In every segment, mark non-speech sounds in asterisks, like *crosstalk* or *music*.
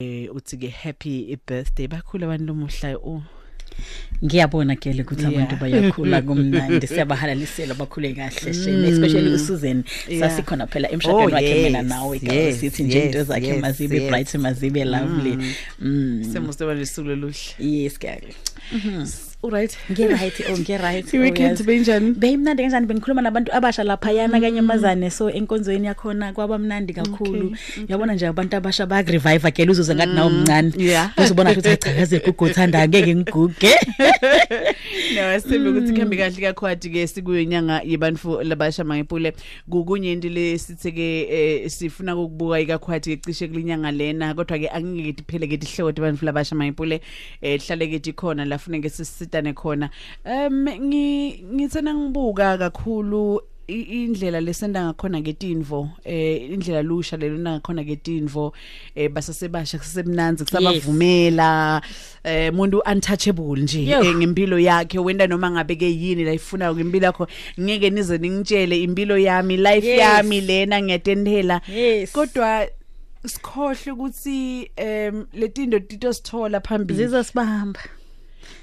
eh uthi ke happy birthday bakhulu abantu lomuhla oh ngiyabona ke ukuthi Yeah. abantu bayakhula kumnandi siyabahalalisela bakhule kahle shene especially uSusan. Yeah. sasikhona phela emshadweni Oh, wakhe mina yes, nawe yes, ke sithi nje into yes, zakhe yes, mazibe yes. bright mazibe lovely. Mm. Semuste balisuku luhle yes ke alright. Nge right oh nge right *laughs* i-weekend benjani. Beyimnandi kanjani bengikhuluma nabantu abasha lapha yana kanye amazane so enkonzweni yakhona kwaba mnandi kakhulu. yabona nje abantu abasha ba revive ke uzuze ngathi nawo mncane. yeah. uzobona ukuthi chakaze guguthanda angeke ngiguge. *laughs* No asimbe ukuthi kuhambe kahle kakhwathi ke sikuyo inyanga yebantu labasha mangepule kukunye into lesithi ke eh, sifuna ukubuka ikakhwathi ke cishe kulinyanga lena kodwa ke angeke diphele ke dihloti abantu labasha mangepule eh hlale ke dikhona sisitane khona. Um ngi ngithena ngibuka kakhulu indlela lesenda ngakhona ngetinvo eh indlela lusha lelo nangakhona ngetinvo eh basasebasha kusemnanzi kusabavumela eh umuntu untouchable nje eh, ngempilo yakhe wenda noma ngabe ke yini la ifunayo ngempilo yakho ngeke nize ningitshele impilo yami life yami lena ngiyatendela. Kodwa sikhohle ukuthi em letindo tito sithola phambili. Zizosibamba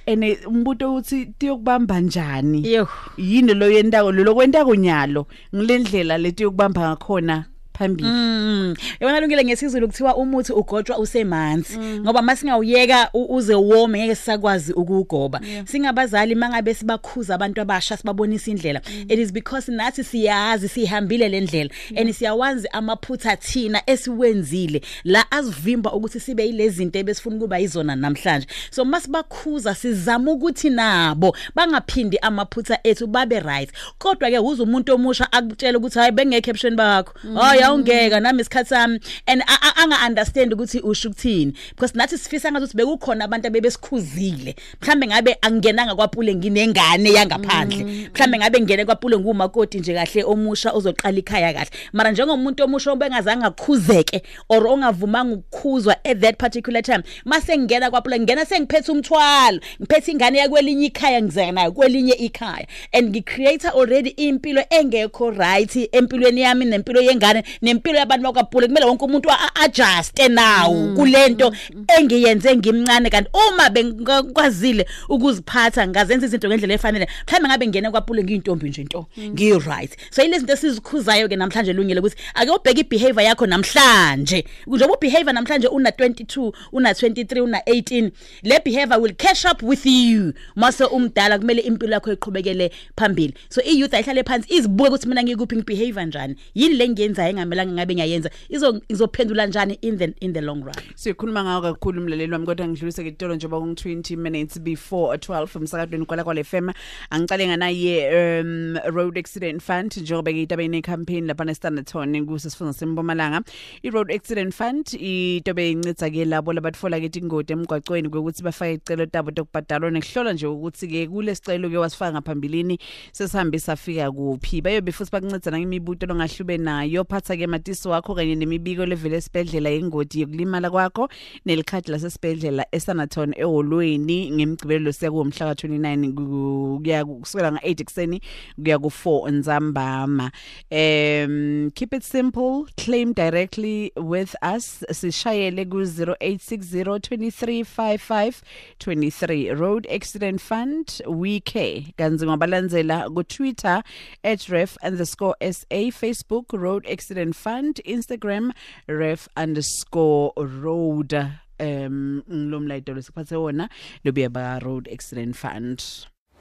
ene umbuto uthi tiyokubamba njani? Yini lo yentako lo kwentako nyalo ngilendlela leti yokubamba ngakhona? Phambili Mm. Yabona lungile ngesizulu kuthiwa umuthi ugotshwa usemanzi ngoba masingawuyeka u- uze wome ngeke sisakwazi ukugoba. Singabazali mangabe sibakhuza abantu abasha sibabonisa indlela. It is because nathi siyazi sihambile le ndlela and siyawazi amaphutha thina esiwenzile la asivimba ukuthi sibe yilezinto ebesifuna kuba yizona namhlanje. So masibakhuza sizama ukuthi nabo bangaphindi amaphutha ethu babe right. Kodwa ke uze umuntu omusha akutshela ukuthi hayi bengeke caption bakho. Hayi awungeka nami isikhathi sami and anga understand ukuthi usho ukuthini because nathi sifisa ngathi bekukhona abantu abebesikhuzile. Mhlambe ngabe angenanga kwapule nginengane yangaphandle. Mhlambe ngabe ngene kwapule ngumakoti nje kahle omusha ozoqala ikhaya kahle. Mara njengomuntu omusha obengazange akhuzeke or ongavumanga ukukhuzwa at that particular time mase ngena kwapule ngena sengiphethe umthwalo ngiphethe ingane yakwelinye ikhaya ngizeka nayo kwelinye ikhaya and ngicreate already impilo engekho right empilweni yami nempilo yengane nempilo yabantu bakwapule kumele wonke umuntu a- adjuste nawo kulento engiyenze ngimncane. Kanti uma bengikwazile ukuziphatha ngazenza izinto ngendlela efanele mhlawumbe ngabe ngene kwapule ngiyintombi nje into ngiyi right so ilezi zinto esizikhuzayo ke namhlanje lungile ukuthi ake ubheke ibehavior yakho namhlanje. Njengoba ubehavior namhlanje una 22 una 23 una 18 le behavior will catch up with you. Mase umdala kumele impilo yakho iqhubekele phambili. So i youth ayihlale phansi izibuke ukuthi mina ngikuphi ngibehavior njani? Yini le ngiyenzayo engamelanga ngabe ngiyayenza izo izophendula njani in the in the long run? Sikhuluma ngawo kakhulu umlaleli wami kodwa ngidlulise ke itolo njengoba kung 20 minutes before 12 umsakadweni kwala kwale FM angicale nganaye um road accident fund njengoba ke itabe ine campaign lapha ne Standerton kusesifunda sempumalanga. I road accident fund itobe incitsa ke labo labatfola ke ingodi emgwaqweni ukuthi bafake icelo tabo dokubhadalwa nekuhlola nje ukuthi ke kule sicelo ke wasifaka ngaphambilini sesihambe safika kuphi. Bayobe futhi bakuncedza ngemibuto longahlube nayo phatha ke matisi wakho kanye nemibiko levele esibhedlela yengodi yokulimala kwakho nelikhadi lasesibhedlela eSanaton eholweni ngemgcibelo siya kumhla ka29 kuya kusukela nga8 ekseni kuya ku4 nzambama um keep it simple claim directly with us sishayele ku 0860235523 road accident fund we care. Kanzi ngabalandzela ku Twitter @ref_sa Facebook road accident fund Instagram ref_road um ngilomlayito lesiphathe wona lobuya ba road accident fund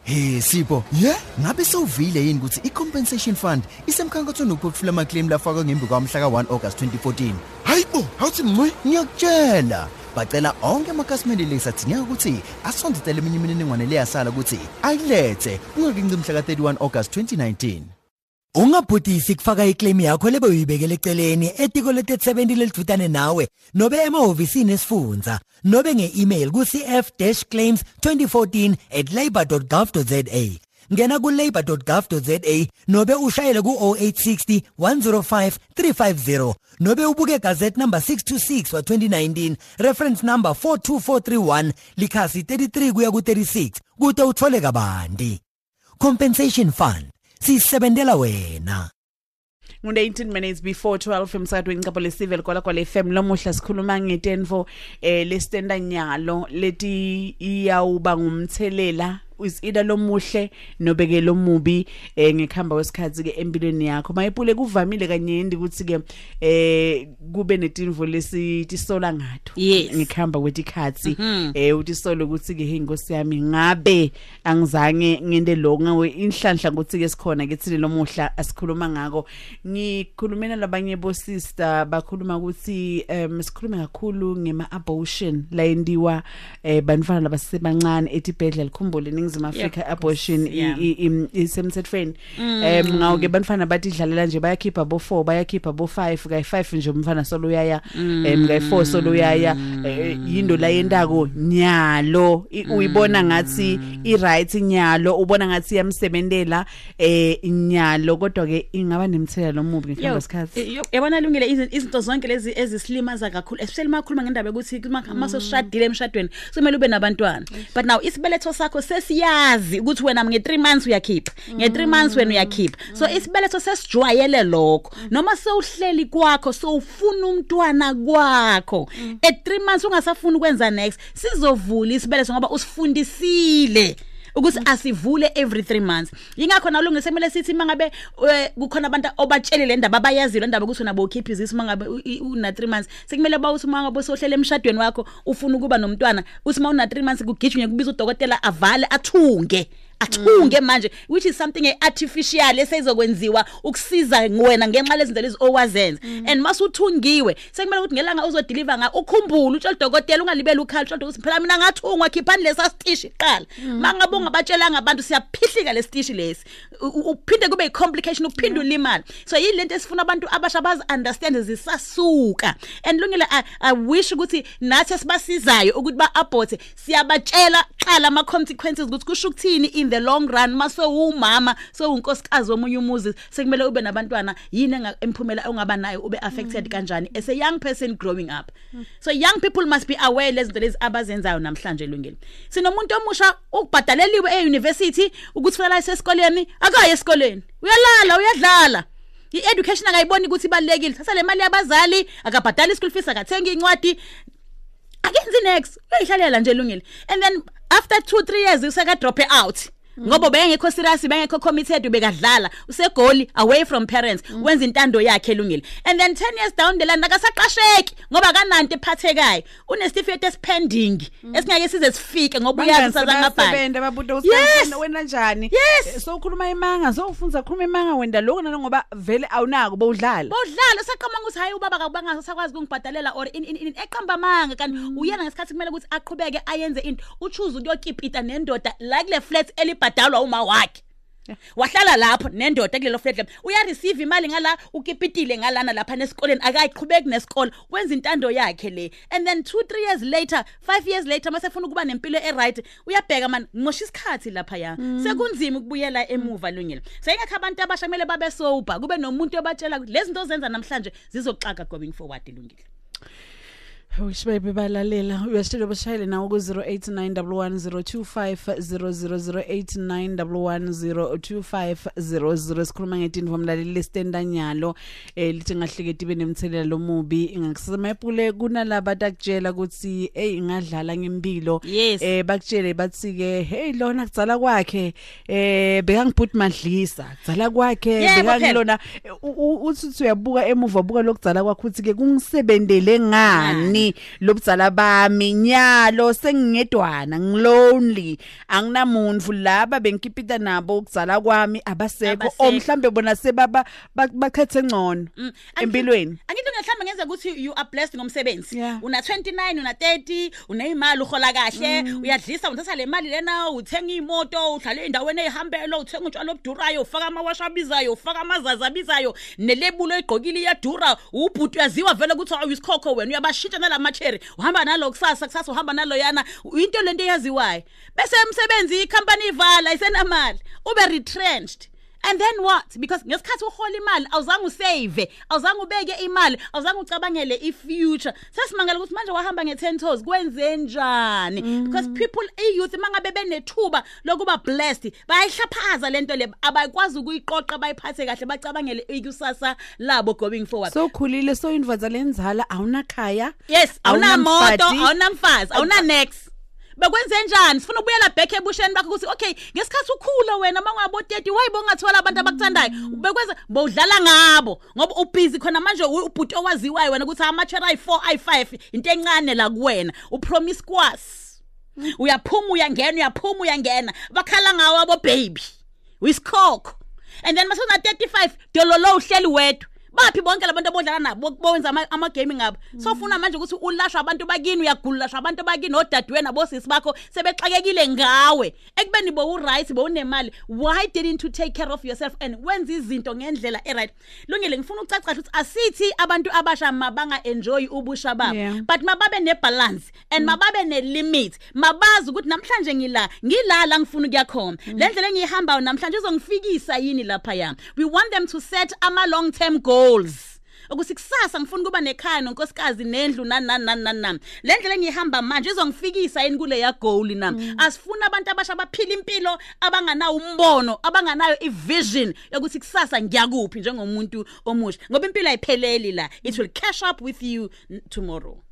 Hey Sipho, Yeah? ngabe sewuvile yini ukuthi icompensation fund isemkhankathweni ukuphothula ama claim lafakwa ngembi kwamhla ka1 August 2014? Hayibo, awuthi ngqwe? Ngiyakutshela, bacela onke amakhasimende lesathingeka ukuthi asondezele eminye imininingwane leyasala ukuthi ayilethe ungakingci mhla ka31 August 2019. Ungabhudisi kufaka iclaim yakho lebe uyibekele eceleni etiko letetsebenzi lelidvutane nawe nobe emahhovisini esifundza nobe nge-email ku cf-claims2014@labour.gov.za ngena ku labour.gov.za nobe ushayele ku 0860 105 350 nobe ubuke gazette number 626 wa 2019 reference number 42431 likhasi 33 kuya ku 36 kude uthole kabandi. Compensation fund. sisebentela wena ngu-18 minutes before 12 emsakatweni kapho lesivele kwalakwala fm lomuhla sikhuluma ngetentfo um eh, lesitenta nyalo leti iyawuba ngumthelela is either lomuhle nobeke lomubi eh ngekhamba kwesikhathi ke empilweni yakho. Mayipule kuvamile kanyendi ukuthi ke eh kube netinvo lesithi sola ngatho. Ngekhamba kwetikhathi eh uthi solo ukuthi ke inkosi yami ngabe angizange ngende lokho ngawe inhlanhla ukuthi ke sikhona ke thile lomuhla asikhuluma ngako. Ngikhulumena labanye bo sister bakhuluma ukuthi um sikhulume kakhulu ngema abortion la endiwa eh bantwana labasebancane etibhedlela likhumbule ningizimu Africa of abortion course, yeah. i- i- isemthethweni. Em ngawo ke bantwana batidlalela nje bayakhipha bo 4 bayakhipha bo 5 kay 5 nje umfana solo uyaya em kay 4 solo uyaya. Eh, yindo la yendako nyalo. I- uyibona ngathi i right nyalo. Ubona ngathi iyamsebentela eh nyalo. Kodwa ke ingaba nemthelela omubi Yo, ngekhamba isikhathi yo, yabona lungile izi- izinto zonke lezi ezisilimaza kakhulu especially makhuluma ngendaba ukuthi masosishadile emshadweni kumele ube nabantwana. But now isibeletho sakho sesiyazi ukuthi wena nge3 months uyakhipha nge3 months wena uyakhipha. So isibeletho sesijwayele lokho. Noma sewuhleli kwakho sowufuna umntwana kwakho at 3 months ungasafuni ukwenza next sizovula isibeletho ngoba usifundisile. Ukuthi asivule every 3 months. Yingakho nalungise kumele sithi mangabe eh, kukhona abantu obatshele le ndaba abayazile ndaba ukuthi unabo ukhipha izisi mangabe una 3 months. Sekumele bawuthi mangabe sohlela emshadweni wakho ufuna ukuba nomntwana uthi uma una 3 months kugijinywe kubiza udokotela avale athunge. Athunge manje which is something artificial esezokwenziwa ukusiza wena ngenxa lezinto lezi owazenza. And masuthungiwe sekumele ukuthi ngelanga uzodeliver nga ukhumbule utshela udokotela ungalibeli ukhala utshela ukuthi phela mina ngathungwa khiphani lesa stishi qala mangabe ungabatshelanga abantu siyaphihlika lesitishi lesi. U- u- uphinde kube i-complication uphinde ulimala so yini lento esifuna abantu abasha bazi understand zisasuka. And lungile I, i wish ukuthi nathi sibasizayo ukuthi ba abort siyabatshela qala ama consequences ukuthi kusho ukuthini in the long run. Mase umama so unkosikazi womunye umuzi sekumele ube nabantwana yini enga- emphumela ongaba nayo ube affected kanjani? As a young person growing up. So young people must be aware lezinto lezi abazenzayo namhlanje lungile sinomuntu omusha ukubhadaleliwe e-university ukuthi fela esesikoleni akaye esikoleni. Uyalala uyadlala. I-education akayiboni ukuthi ibalulekile. Thatha le mali yabazali akabhadali i-school fees akathenga incwadi. Akenzi next. Uyayihlalela nje lungile and then after 2 3 years useka drop it out ngoba bengekho serious bengekho committed ubekadlala usegoli away from parents. Wenza intando yakhe lungile and then 10 years down the line akasaqasheki ngoba kananti ephathekayo. Unesitifiketi espending esingeke size sifike ngoba uyazi sazangabhali basebenza babuta Yes. ukuthi wena njani? Yes. Eh, so ukhuluma imanga so ufunza khuluma imanga wenda lokho nalo ngoba vele awunako bowudlala. Bodlala saqhamanga ukuthi hayi ubaba akubanga sakwazi ukungibhadalela or in, in, in eqamba manga kanti uyena ngesikhathi kumele ukuthi aqhubeke ayenze into. Uchoose ukuyokipita nendoda la kule flat elibhadalwa uma wakhe. Wahlala lapho nendoda kulelo flat lapho uya receive imali ngala ukipitile ngalana lapha nesikoleni. Akayiqhubeki nesikole wenza intando yakhe le. And then 2 3 years later 5 years later mase efuna ukuba nempilo e right uyabheka man ngimosha isikhathi lapha ya. Sekunzima ukubuyela emuva lungile. Seyingakho abantu abasha kumele babe sober kube nomuntu obatshela ukuthi lezi zinto ozenza namhlanje zizoxaka going forward lungile. Wishibayibe balalela. Uyasitshela bashayele nawo ku 089102500891102500 sikhuluma ngetinto mlaleli lesitenda nyalo eh lithi ngahleke tibe nemthelela lomubi ingakusema epule kunalaba takutshela ukuthi hey ingadlala ngempilo. Yes. eh bakutshele bathi ke hey lona kudzala kwakhe. Eh bekangibhuti madlisa kudzala kwakhe. Yebo, phela. bekangilona u- u- uthi uthi uyabuka emuva buka lokudzala kwakhe uthi ke kungisebentele ngani? Lobudzala bami nyalo sengingedwana ngilonely anginamuntu laba benkipita nabo ukudzala kwami abasekho Abasekho. o mhlambe bona sebaba ba- bakhethe ngcono Mm. empilweni angithi ngehlambe ngenza ukuthi you are blessed ngomsebenzi. Yeah. una 29 una 30 uneyimali uhola kahle uyadlisa uthatha le mali lena uthenga imoto uhlala endaweni ehambelo uthenga utshwala obudurayo ufaka amawasha abizayo ufaka amazaza abizayo nelebulo egqokile iyadura ubhuti uyaziwa vele ukuthi awuyisikhokho wena uyabashintsha nalamacherry uhamba nalo kusasa kusasa uhamba nalo yana. Into lento eyaziwayo. Bese emsebenzi ikhampani ivala isenamali ube retrenched. And then what? Because ngesikhathi uhola imali awuzange usave awuzange ubeke imali awuzange ucabangele ifuture. Sesimangala ukuthi manje wahamba nge10 toes kwenze njani? Because people iyouth mangabe benethuba lokuba blessed bayayihlaphaza lento le. Abakwazi ukuyiqoqa bayiphathe kahle bacabangele ikusasa labo going forward. So khulile so indvodza lenzala awunakhaya yes awunamoto awunamfati. awunamfazi awuna next bekwenze njani? Sifuna ukubuyela back ebusheni bakho ukuthi okay ngesikhathi ukhula wena mangabo 30 wayibo ungathola abantu abakuthandayo. Bekwenza bowudlala ngabo ngoba ubusy khona manje ubhuti owaziwayo wena ukuthi amachera ayi4 ayi5 into encane la kuwena. Upromiscuous uyaphuma uyangena uyaphuma uyangena. Bakhala ngawo abo baby wisikhokho and then masona 35 dololo uhleli wedwa. Baphi bonke labantu abodlala nabo bowenza ama- ama-gaming ngabo sofuna manje ukuthi ulashwa abantu bakini uyagululashwa abantu bakini odadewenu nabosisi bakho sebexakekile ngawe. Ekubeni bowuright bowunemali why didn't you take care of yourself and wenza izinto ngendlela e-right? Lungile ngifuna ukucaca ukuthi asithi abantu abasha mabanga-enjoyi ubusha babo Yeah. but mababe nebalance and mababe nelimit. Mabazi ukuthi namhlanje ngila ngila la ngifuna ukuya khona. Le ndlela engiyihambayo namhlanje izongifikisa yini lapha ya we want them to set ama long term goals. Ukuthi kusasa ngifuna ukuba nekhaya nonkosikazi nendlu nani nani nani nani nani le ndlela engihamba manje izongifikisa yini kule ya goal nami asifuna abantu abasha baphila impilo abanganawo umbono abanganayo ivision yokuthi kusasa ngiyakuphi njengomuntu omusha. Ngoba impilo ayipheleli la. It will catch up with you n- tomorrow.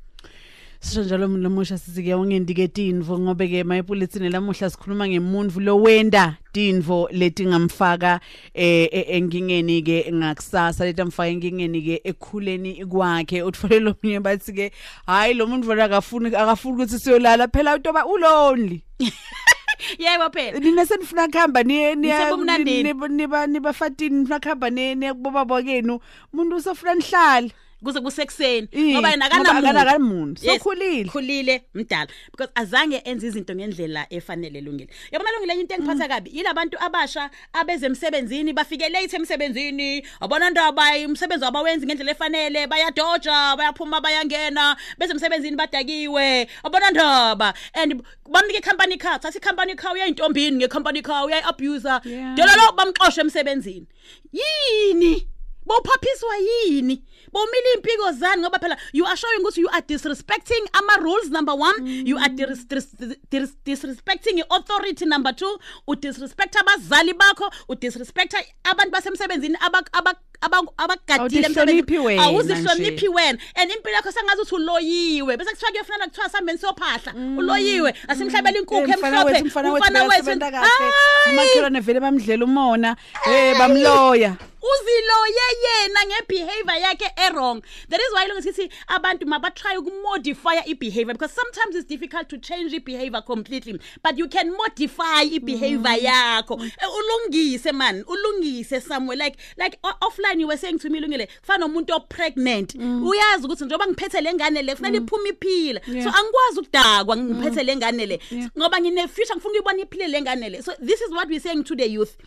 Sisho njalo lamusha sizike ungendike tinvo ngobe ke mayipulitsini lamuhla sikhuluma ngemuntu lo wenda tinvo letingamfaka eh eh, enkingeni ke ngakusasa letamfaka enkingeni ke ekhuleni kwakhe. Utfole lo munye bathi ke hayi lo muntu vona akafuni akafuni ukuthi siyolala phela utoba ulonely. *laughs* Yebo phela. Nina senifuna kuhamba niye Nisebumnandini. niba niba nibafatini nifuna kuhamba niye kuboba bakenu umuntu usofuna nihlala kuze kusekuseni. Ih, ngoba yena ngoba akanamuntu. akanamuntu. Yes, Sokhulile. khulile mdala. Because azange enze izinto ngendlela efanele lungile. Yabona lungile enye into engiphatha kabi? Yilabantu abasha abezemsebenzini bafike late emsebenzini. Abona ndaba umsebenzi abawenzi ngendlela efanele. Bayadoja bayaphuma bayangena. Bezemsebenzini badakiwe. Abona ndaba and bamnike company car. Thatha company car uyayintombini ngecompany car uyayi-abuser Yeah. delalo bamxoshe emsebenzini. Yini? Bowuphaphiswa yini? Bowumile impiko zani ngoba phela you are showing ukuthi you are disrespecting ama rules number 1 you are dis dis dis disrespecting authority number 2 u disrespect abazali bakho u disrespect abantu basemsebenzini abak- abak- abak- abagadile Awuzihloniphi wena awuzihloniphi wena. And impilo yakho sengazi ukuthi uloyiwe. Bese kuthiwa kuyofanele kuthiwa sambeni sophahla uloyiwe. Asimhlabela inkukhu Eh, mfana emhlophe. wethu mfana wethu umfana wethu beyasebenza kahle. Hayi! umakhelwane vele bamdlela umona. Eh bamloya. Uziloye yena ngebehavior yakhe errong that is why lonke sithi abantu mabatry ukumodify ibehavior because sometimes it's difficult to change ibehavior completely but you can modify ibehavior mm. yakho. Eh, ulungise man. Ulungise somewhere like like offline you were saying to me lungile kufana nomuntu opregnant mm. uyazi ukuthi njengoba ngiphethe lengane le kufanele mm. iphuma iphila so angikwazi ukudakwa ngiphethe lengane le. Ngoba ngine future ngifuna ukuyibona iphile lengane le. So this is what we're saying to the youth.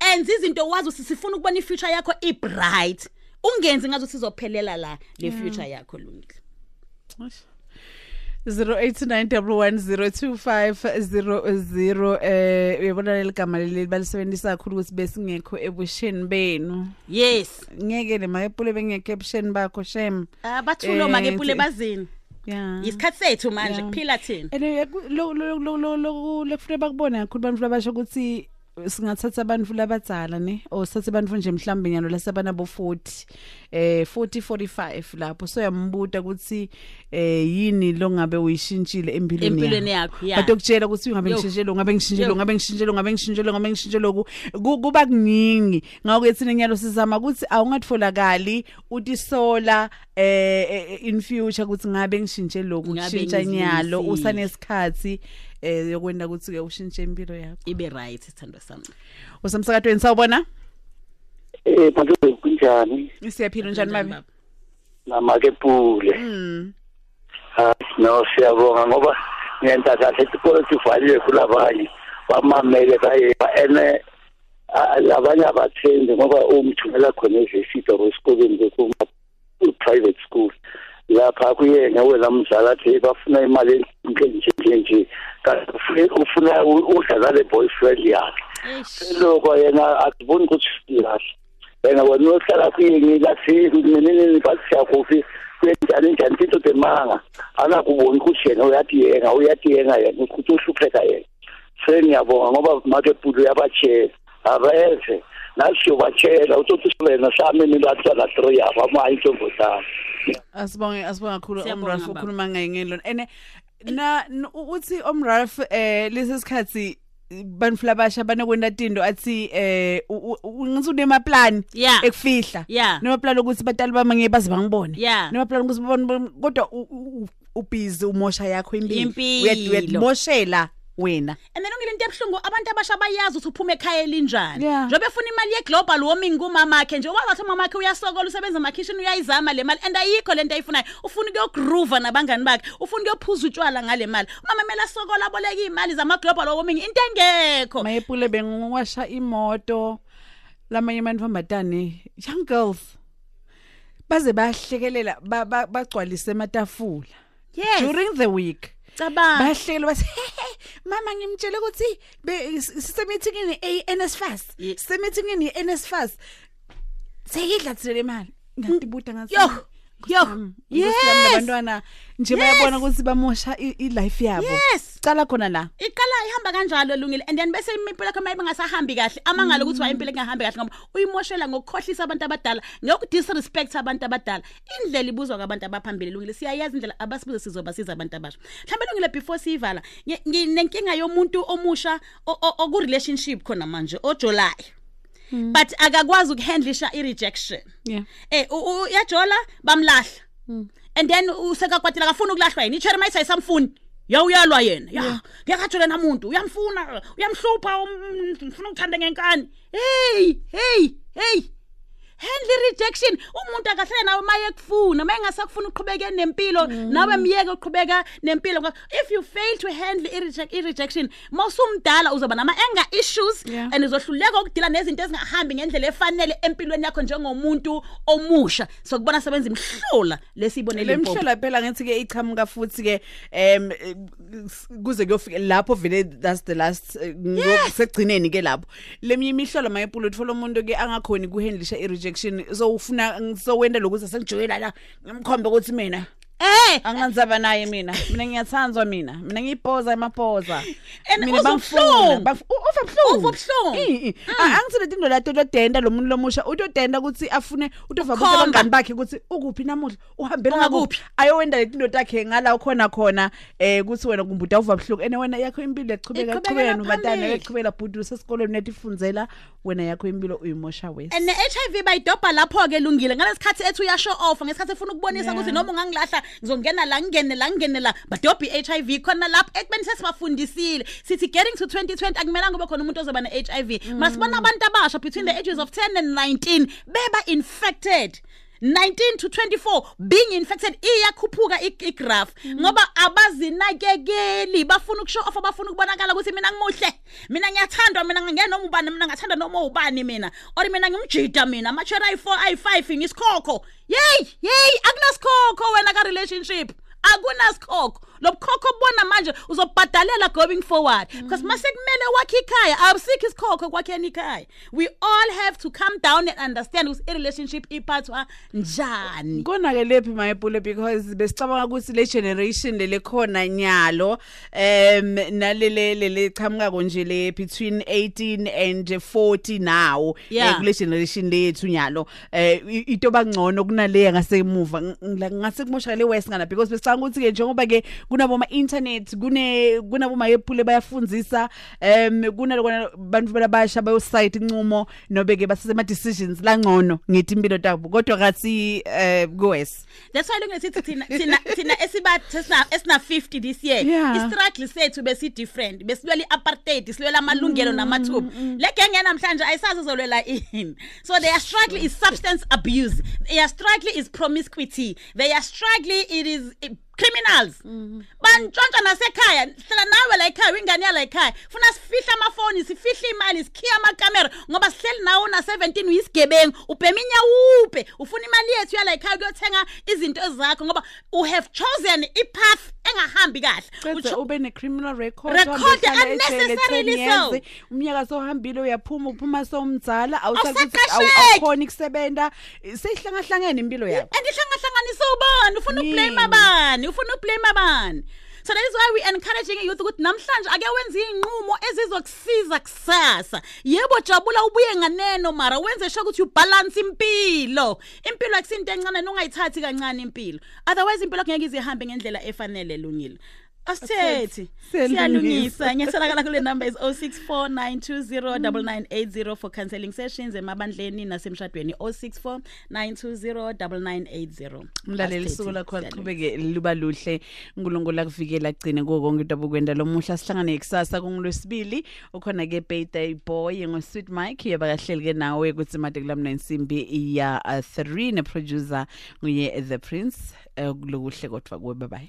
Enza izinto wazi sifuna ukubona ifuture yakho ibright ungenzi ngazo sizophelela la le future yakho lungile 0891102500 eh uyabona leligama leli balisebenzisa kakhulu ukuthi besingekho ebusheni benu yes ngeke le mayepule bengekho ebusheni bakho shem abathulo Eh, makepule nti- bazini yeah isikhathi sethu manje Yeah. kuphila thina ene lo lo lo lo lo lekufuna bakubona kakhulu abantu labasho ukuthi singathatha abantu labadzala ne? Or sathe abantu nje mhlambe nyalo lasebana bo 40 eh 40 45 lapho. So yambuta ukuthi eh yini lo ngabe uyishintshile empilweni Empilweni yakho, yeah. kade ukutshela ukuthi ungabe ngishintshile ngabe ngishintshile ngabe ngishintshile ngabe ngishintshile ngabe ngishintshile kuba kuningi. Ngakho ke thina nyalo sizama ukuthi awungatfolakali utisola eh eh, in future ukuthi ngabe ngishintshe lokhu Ngabe kushintsha nyalo usanesikhathi eh yokwenda ukuthi ke ushintshe impilo yakho. Ibe right sithandwa sami. Usemsakadweni sawubona? Eh manje kunjani? Siyaphila njani mabe namakepule mm Ah, no siyabonga ngoba ngenta kahle isikole sivaliwe kulabanye. Bamamele bayeba ene labanye abathendi ngoba umthumela khona ezifito esikoleni kuma private school. Lapha kuyena wena mzala athi bafuna imali enhle kanti ufuna- ufuna u- udlala le boyfriend yakhe. Lokho yena asiboni ukuthi kahle. Yena wena uyohlala kwini lasizwe nini bathi siyakufi? Kwenjani njani? Into demanga. Anakuboni ukuthi yena uyadiyenga uyadiyenga yena ukuthi uhlupheka yena. Sengiyabonga ngoba make bhulu yabatshela abeze. Nasiyobatshela uthi wena sami nilatsala three yabo amayi intombo zami asibonge asibonga kakhulu baba. ukhuluma ngaye ngelona. Ene na uthi omralf eh lesi sikhathi bantu labasha banokwenda tindo athi eh ngithi unema plan ekufihla. Nema plan ukuthi batali bami ngeke baze bangibone. Nema plan ukuthi babone kodwa ubhizi umosha yakho impilo. Impilo. uyadimoshela. Wena. And then ungile into ebuhlungu abantu abasha bayazi ukuthi uphuma ekhaya elinjani. Yeah. njengoba efuna imali ye-global warming kumama akhe nje ukwazi ukuthi umama akhe uyasokola usebenza emakhishini uyayizama le mali and ayikho lento ayifunayo. Ufuna ukuyogroova nabangani bakhe ufuna ukuyophuza utshwala ngale mali. Umama kumele asokola aboleka iy'mali zama-global warming into engekho. Mayepule bengiwasha imoto. Lamanye abantu bambatane young girls baze bahlekelela ba- ba- bagcwalise ematafula. Yes. During the week cabanga. Bahlekela bathi "Hehe, mama ngimtshele ukuthi be- s- sisemeetingini e-NSFAS Ye- sisemeetingini e-NSFAS sekidla thile le mali ngatibuta ngathi yo yo yes yes abantwana nje Yes. bayabona ukuthi bamosha i- i-life yabo. Yes. cala khona la. Iqala ihamba kanjalo lungile and then bese impilo yakho mayibe ngasahambi kahle amangalo ukuthi waye impilo engahambi kahle ngoba uyimoshela ngokukhohlisa abantu abadala ngokudisrespect abantu abadala. Indlela ibuzwa kwabantu abaphambili lungile. Siyayazi indlela abasibuze sizobasiza abantu abasha. Mhlawumbe lungile before siyivala ngi- nginenkinga yomuntu omusha o- o- oku-relationship khona manje ojolayo. But akakwazi ukuhandlisha i-rejection. Yeah. Eh u- u- uyajola bamlahla. And then usekakwatela akafuna ukulahlwa yena icherry mayisa ayisamfuni ya uyalwa yena. Ya ngiyakhathula namuntu uyamfuna uyamhlupha um, ngifuna ukuthanda ngenkani. Hey hey hey. Handle rejection. Umuntu akahlale nawe maye kufuna maye ngasakufuna uqhubeke nempilo nawe miyeke uqhubeka nempilo. Ngoba if you fail to handle i-reject- i-rejection mawusumdala uzoba nama anger issues Yeah. and uzohluleka ukudila nezinto ezingahambi ngendlela efanele empilweni yakho njengomuntu omusha. Sokubona sebenza imhlola lesiyibonele le impopo mhlola phela ngithi ke ichamuka futhi ke em eh, kuze kuyofika lapho vele that's the last eh, ngo- sekugcineni ke lapho. Leminye imihlola mayepula uthola umuntu ke angakhoni kuhandlisha i-rejection so ufuna sowenda lokuthi sengijoyela la ngimkhombe ukuthi mina eh anganzaba naye mina mina ngiyathandzwa mina mina ngiyipoza emapoza And mina uzwa bangifuna ubuhlungu. bangif- u- uva buhlungu Uva ubuhlungu. I- i. A- angithi leti ndo lato lodenda lo muntu lomusha utodenda ukuthi afune utova ukuthi Ukhomba. abangani bakhe ukuthi ukuphi namuhla uhambela Ungakuphi? ngakuphi ayowenda leti ndo takhe ngala khona khona eh ukuthi wena kumbuda uva buhlungu ene wena yakho impilo yachubeka Iqhubekela chubeka nobatana phambili. yachubela bhudu sesikolweni netifundzela wena yakho impilo uyimosha wesi and ne-HIV bayidobha lapho-ke lungile ngalesikhathi ethi uyashow off ngesikhathi efuna ukubonisa Yeah. ukuthi noma ungangilahla ngizongena la ngingene la ngingene la. Badobha i-HIV khona lapho ekubeni sesibafundisile. Sithi getting to 2020 akumelanga kube khona umuntu ozoba ne-HIV masibona abantu abasha between the ages of 10 and 19 beba infected. 19 to 24 being infected iyakhuphuka i- igraph ngoba abazinakekeli bafuna ukushow off abafuna ukubonakala ukuthi mina ngimuhle. Mina ngiyathandwa mina ngingena noma ubani mina ngathanda noma ubani mina. Or mina ngimjida mina amachera ayi4 ayi5 ngisikhokho. Yey yey akunasikhokho wena ka relationship akunasikhokho lobukhokho obona manje uzobhadalela going forward. Because mase kumele wakhe ikhaya abusikho isikhokho kwakheni ikhaya. We all have to come down and understand ukuthi i-relationship iphathwa njani. Konake lephi mayepule because besicabanga ukuthi le generation lele khona nyalo em nalele lele chamuka nje le between 18 and 40 now Yeah. eh, kule generation lethu nyalo. Eh i- into bangcono kunaleya ngasemuva Ng- ng- ngase kumosha le west ngana because besicabanga ukuthi ke njengoba ke kunaboma internet kune kunaboma yepule bayafundzisa um kunalokwana bantfu balabasha bayosayita incumo nobe-ke basesema-decisions langcono ngetimphilo tabo. Kodwa kasi um eh, kuwes that's why lungesithi thina esina-fifty this year i-struggle sethu besi-different besilwela i-apartheid silwela amalungelo mm, namathuba. Mm, mm. le genge namhlanje ayisazizolwela ini so their struggle is substance abuse. Their struggle is promiscuity. Their struggle it is criminals. Bantshontsha nasekhaya hlala nawe la ekhaya ingane yala ekhaya. Funa sifihle amafoni sifihle imali sikhiya amakamera ngoba sihleli nawo na 17 uyisigebengu. Ubhema inyawupe ufuna imali yethu yala ekhaya kuyothenga izinto ezakho ngoba u have chosen ipath engahambi kahle. Cenze Utsho- ube ne criminal record Record uhambe uhlala ejele unnecessarily 10 years, so. umnyaka sowuhambile uyaphuma uphuma somdzala awusakuthi Awusaqasheki. awukhona ukusebenza seyihlangahlangene impilo yakho. And ihlangahlanganisa ubani? Ufuna ublame Yini? Abani ufuna ublame abani so that is why we encouraging youth ukuthi namhlanje ake wenze inqumo ezizokusiza kusasa. Yebo jabula ubuye nganeno mara wenze sure ukuthi ubalance impilo. Impilo akusinto encane nongayithathi kancane impilo. Otherwise impilo ngeke izihambe ngendlela efanele lungile asithethi. Siyalungisa. siyalungisa ngiyasalakala kule number is 0649209980 for counseling sessions emabandleni nasemshadweni 0649209980 umlaleli Asithethi, suku lakho siyalungisa. aqhubeke luba luhle. uNkulunkulu akuvikela agcine kuwo konke into obukwenda lo muhla. Sihlangane kusasa kungolwesibili. Ukhona ke birthday boy ngo sweet mike. Yabakahleli ke nawe ukuthi made kulamna insimbi ya 3 ne producer nguye the prince Eh, kulokuhle kodwa kuwe. Bye bye